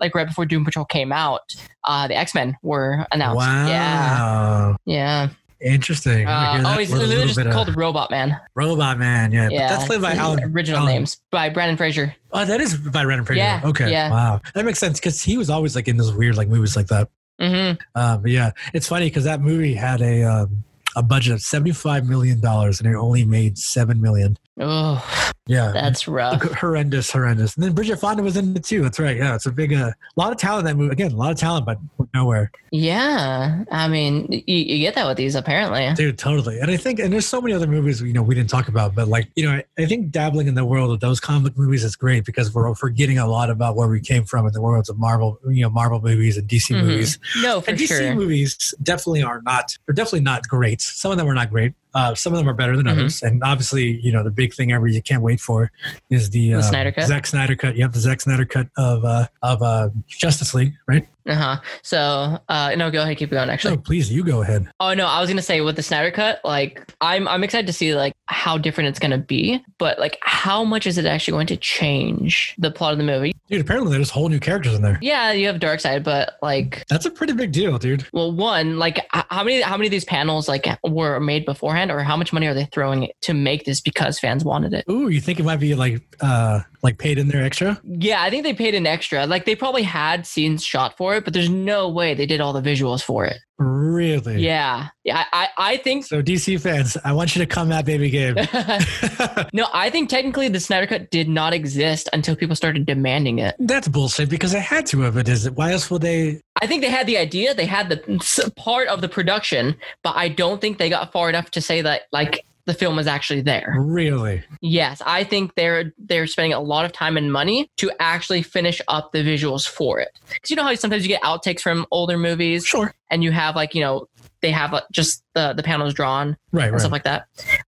like right before Doom Patrol came out, uh, the X Men were announced. wow Yeah, yeah. interesting Uh, oh, he's literally just bit of called Robot Man. robot man yeah, Yeah, but that's played by alan original Alan- names by Brendan Fraser. Oh, that is by Brendan Fraser. Yeah, okay. yeah. Wow. That makes sense because he was always like in those weird like movies like that. hmm Uh, but yeah, it's funny because that movie had a um, a budget of seventy five million dollars and it only made seven million. Oh, Yeah, that's rough. horrendous, horrendous. And then Bridget Fonda was in it too. That's right. Yeah, it's a big, uh, lot of talent that movie. Again, a lot of talent, but nowhere, Yeah, I mean, you, you get that with these apparently. dude. Totally. And I think, and there's so many other movies you know we didn't talk about, but like you know, I, I think dabbling in the world of those comic movies is great because we're forgetting a lot about where we came from in the worlds of Marvel, you know, Marvel movies and DC Mhm. movies. No, for and DC sure. movies definitely are not. They're definitely not great. Some of them are not great. Uh, some of them are better than Mhm. others. And obviously, you know, the big thing ever you can't wait for is the, The uh, Snyder Cut? Zack Snyder cut. You have the Zack Snyder cut of uh, of uh, Justice League, right? Uh huh. So, uh, no, go ahead, keep going. Actually, So please, you go ahead. Oh no, I was gonna say with the Snyder cut, like I'm I'm excited to see like how different it's gonna be, but like how much is it actually going to change the plot of the movie? Dude, apparently there's whole new characters in there. Yeah, you have Darkseid, but like, That's a pretty big deal, dude. well, one like how many how many of these panels like were made beforehand, or how much money are they throwing to make this because fans wanted it? Ooh, you think it might be like uh like paid in there extra? Yeah, I think they paid an extra. Like they probably had scenes shot for it, but there's no way they did all the visuals for it. Really? Yeah, yeah, I I, I think. So DC fans, I want you to come at Baby Gabe. no, I think technically the Snyder Cut did not exist until people started demanding it. That's bullshit because they had to have it. Is it? Why else would they? I think they had the idea, they had the part of the production, but I don't think they got far enough to say that like the film is actually there. Really? Yes, I think they're they're spending a lot of time and money to actually finish up the visuals for it. Because you know how sometimes you get outtakes from older movies, Sure. and you have like you know they have just the the panels drawn Right. and Right. stuff like that.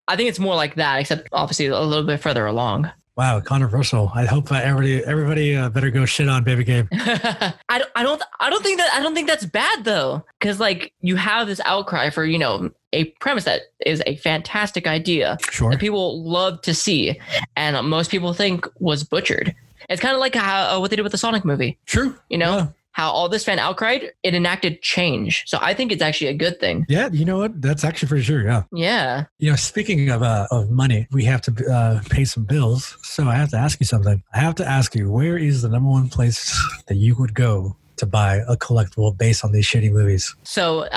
I think it's more like that, except obviously a little bit further along. Wow, controversial. I hope uh, everybody everybody uh, better go shit on Baby Gabe. I don't, I don't, I don't think that, I don't think that's bad though, because like you have this outcry for you know a premise that is a fantastic idea Sure. that people love to see, and most people think was butchered. It's kind of like how uh, what they did with the Sonic movie. True. You know Yeah. How all this fan outcried, it enacted change. So I think it's actually a good thing. Yeah, you know what? That's actually for sure. Yeah. Yeah. You know, speaking of uh, of money, we have to uh, pay some bills. So I have to ask you something. I have to ask you, where is the number one place that you would go to buy a collectible based on these shitty movies? So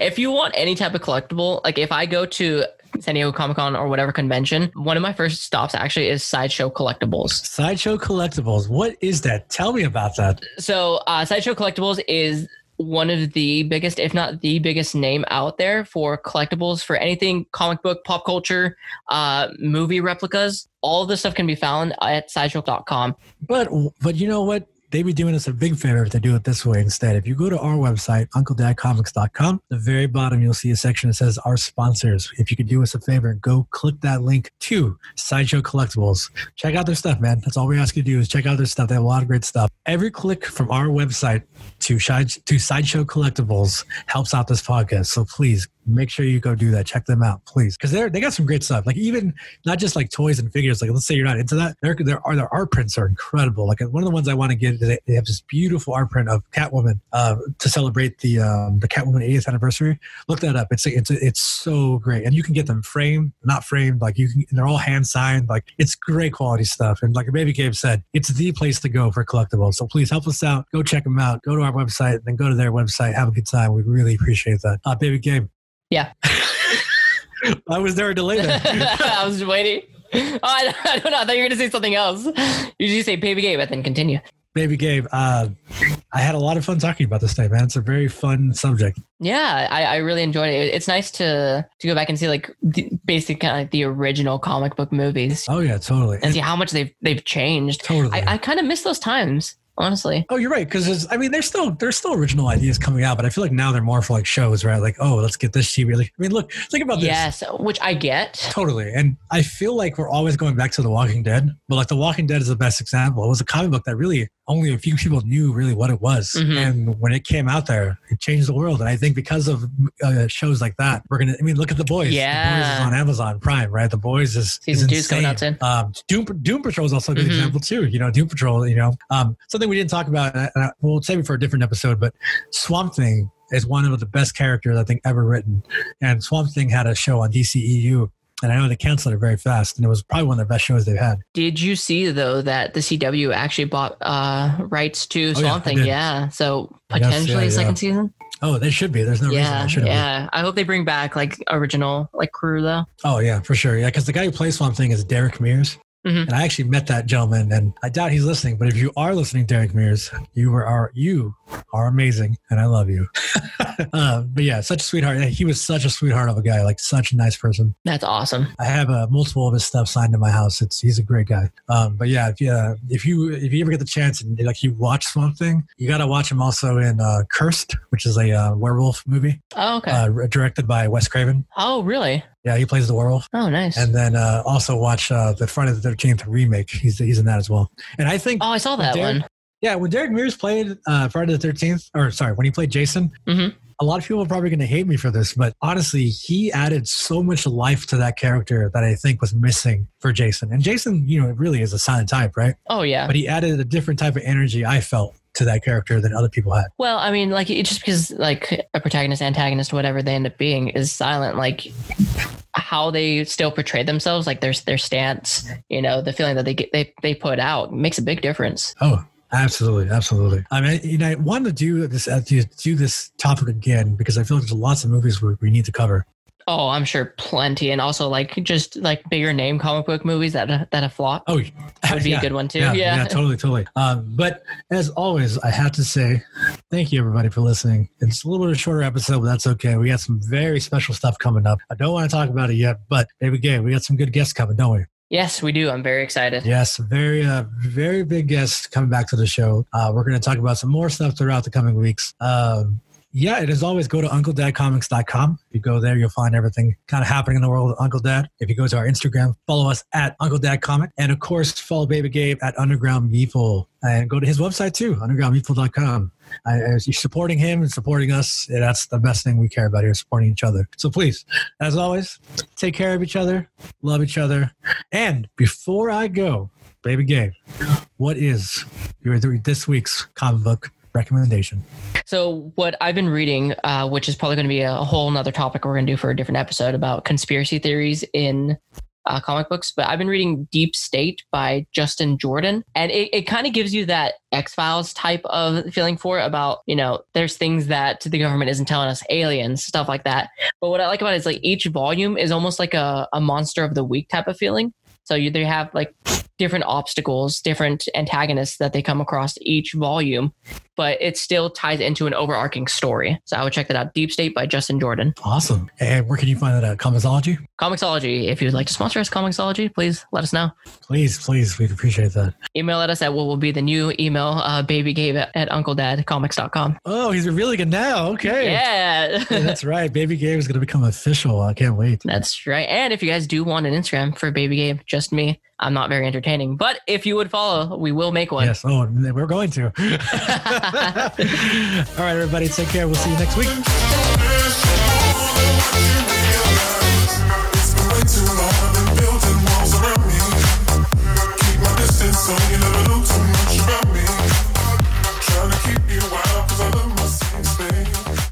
if you want any type of collectible, like if I go to San Diego Comic Con or whatever convention, one of my first stops actually is Sideshow Collectibles. Sideshow Collectibles. What is that? Tell me about that. So uh, Sideshow Collectibles is one of the biggest, if not the biggest name out there for collectibles for anything comic book, pop culture, uh, movie replicas. All of this stuff can be found at sideshow.com. But but you know what? They'd be doing us a big favor if they do it this way instead. If you go to our website, uncledadcomics.com, the very bottom you'll see a section that says our sponsors. If you could do us a favor, go click that link to Sideshow Collectibles. Check out their stuff, man. That's all we ask you to do is check out their stuff. They have a lot of great stuff. Every click from our website to to Sideshow Collectibles helps out this podcast. So please make sure you go do that. Check them out, please, because they're they got some great stuff. Like even not just like toys and figures. Like let's say you're not into that, their their, their art prints are incredible. Like one of the ones I want to get they, have this beautiful art print of Catwoman uh, to celebrate the um, the Catwoman 80th anniversary. Look that up. It's it's it's so great, and you can get them framed, not framed. Like you can, they're all hand signed. Like it's great quality stuff. And like Baby Gabe said, it's the place to go for collectibles. So please help us out. Go check them out. Go to our website, then go to their website. Have a good time. We really appreciate that. Uh, Baby Gabe. Yeah. I was there a delay there. I was waiting. Oh, I, I don't know. I thought you were going to say something else. You just say Baby Gabe, but then continue. Baby Gabe, uh, I had a lot of fun talking about this today, man. It's a very fun subject. Yeah, I, I really enjoyed it. It's nice to to go back and see like the, basically kind of like the original comic book movies Oh yeah, totally. and see how much they've they've changed. totally. I, I kind of miss those times, honestly. oh, you're right. Because I mean, there's still there's still original ideas coming out, but I feel like now they're more for like shows, right? Like, oh, let's get this TV. Like, I mean, look, think about this. Yes, which I get. Totally. And I feel like we're always going back to The Walking Dead, but like The Walking Dead is the best example. It was a comic book that really only a few people knew really what it was. Mhm. And when it came out there, it changed the world. And I think because of uh, shows like that, we're going to, I mean, look at The Boys. Yeah, The Boys on Amazon Prime, right? The Boys is, Season is two's coming out soon. Um, Doom, Doom Patrol is also a good Mhm. example too. You know, Doom Patrol, you know, um, something we didn't talk about, and I, we'll save it for a different episode, but Swamp Thing is one of the best characters I think ever written. And Swamp Thing had a show on DCEU, and I know they canceled it very fast, and it was probably one of the best shows they've had. Did you see though that the CW actually bought uh rights to Oh, yeah, Swamp I Thing? Yeah, so potentially yeah, a second yeah. season. Oh, they should be. There's no reason yeah, they shouldn't be. yeah. I hope they bring back like original like crew though. Oh yeah, for sure. Yeah, because the guy who plays Swamp Thing is Derek Mears. Mhm. And I actually met that gentleman, and I doubt he's listening. But if you are listening, Derek Mears, you are, are you are amazing, and I love you. uh, but yeah, such a sweetheart. He was such a sweetheart of a guy, like such a nice person. That's awesome. I have uh, multiple of his stuff signed in my house. It's he's a great guy. Um, but yeah, if you uh, if you if you ever get the chance and like you watch Swamp Thing, you got to watch him also in uh, Cursed, which is a uh, werewolf movie Oh, okay. uh, directed by Wes Craven. oh, really? Yeah, he plays the werewolf. Oh, nice. And then uh, also watch uh, the Friday the Thirteenth remake. He's he's in that as well. And I think oh, I saw that Derek- one. yeah, when Derek Mears played uh, Friday the Thirteenth, or sorry, when he played Jason, Mhm. a lot of people are probably going to hate me for this, but honestly, he added so much life to that character that I think was missing for Jason. And Jason, you know, it really is a silent type, right? Oh, yeah. But he added a different type of energy I felt to that character than other people had. Well, I mean, like it just because like a protagonist, antagonist, whatever they end up being is silent. Like how they still portray themselves, like their their stance, you know, the feeling that they get they they put out makes a big difference. Oh, absolutely, absolutely. I mean, you know, I wanted to do this uh, to do this topic again because I feel like there's lots of movies where we need to cover. Oh, I'm sure plenty, and also like just like bigger name comic book movies that that have flopped Oh, yeah. would be yeah. a good one too. Yeah, Yeah, yeah, totally, totally. Um, but as always, I have to say thank you everybody for listening. It's a little bit of a shorter episode, but that's okay. We got some very special stuff coming up. I don't want to talk about it yet, but Baby Gabe, we got some good guests coming, don't we? Yes, we do. I'm very excited. Yes, very, uh, very big guest coming back to the show. Uh, we're going to talk about some more stuff throughout the coming weeks. Um, yeah, and as always, go to UncleDadComics.com. If you go there, you'll find everything kind of happening in the world of Uncle Dad. If you go to our Instagram, follow us at Uncle Dad Comic. And of course, follow Baby Gabe at Underground Meeple. And go to his website too, undergroundmeeple.com. I, as you're supporting him and supporting us, that's the best thing we care about here, supporting each other. So please, as always, take care of each other, love each other. And before I go, Baby Gabe, what is your this week's comic book recommendation? So what I've been reading, uh, which is probably going to be a whole nother topic we're going to do for a different episode about conspiracy theories in uh, comic books, but I've been reading Deep State by Justin Jordan, and it, it kind of gives you that X Files type of feeling for it about you know there's things that the government isn't telling us, aliens, stuff like that. But what I like about it is like each volume is almost like a, a monster of the week type of feeling. So you they have like different obstacles, different antagonists that they come across each volume, but it still ties into an overarching story. So I would check that out. Deep State by Justin Jordan. Awesome. And where can you find that at? Comixology? Comixology. If you'd like to sponsor us, Comixology, please let us know. Please, please, we'd appreciate that. Email at us at what will be the new email, uh, babygabe at, at uncledadcomics.com. Oh, he's revealing it now. Okay. Yeah. Yeah, that's right. Baby Gabe is going to become official. I can't wait. That's right. And if you guys do want an Instagram for Baby Gabe, just me, I'm not very entertaining. But if you would follow, we will make one. Yes. Oh, we're going to. All right, everybody, take care. We'll see you next week.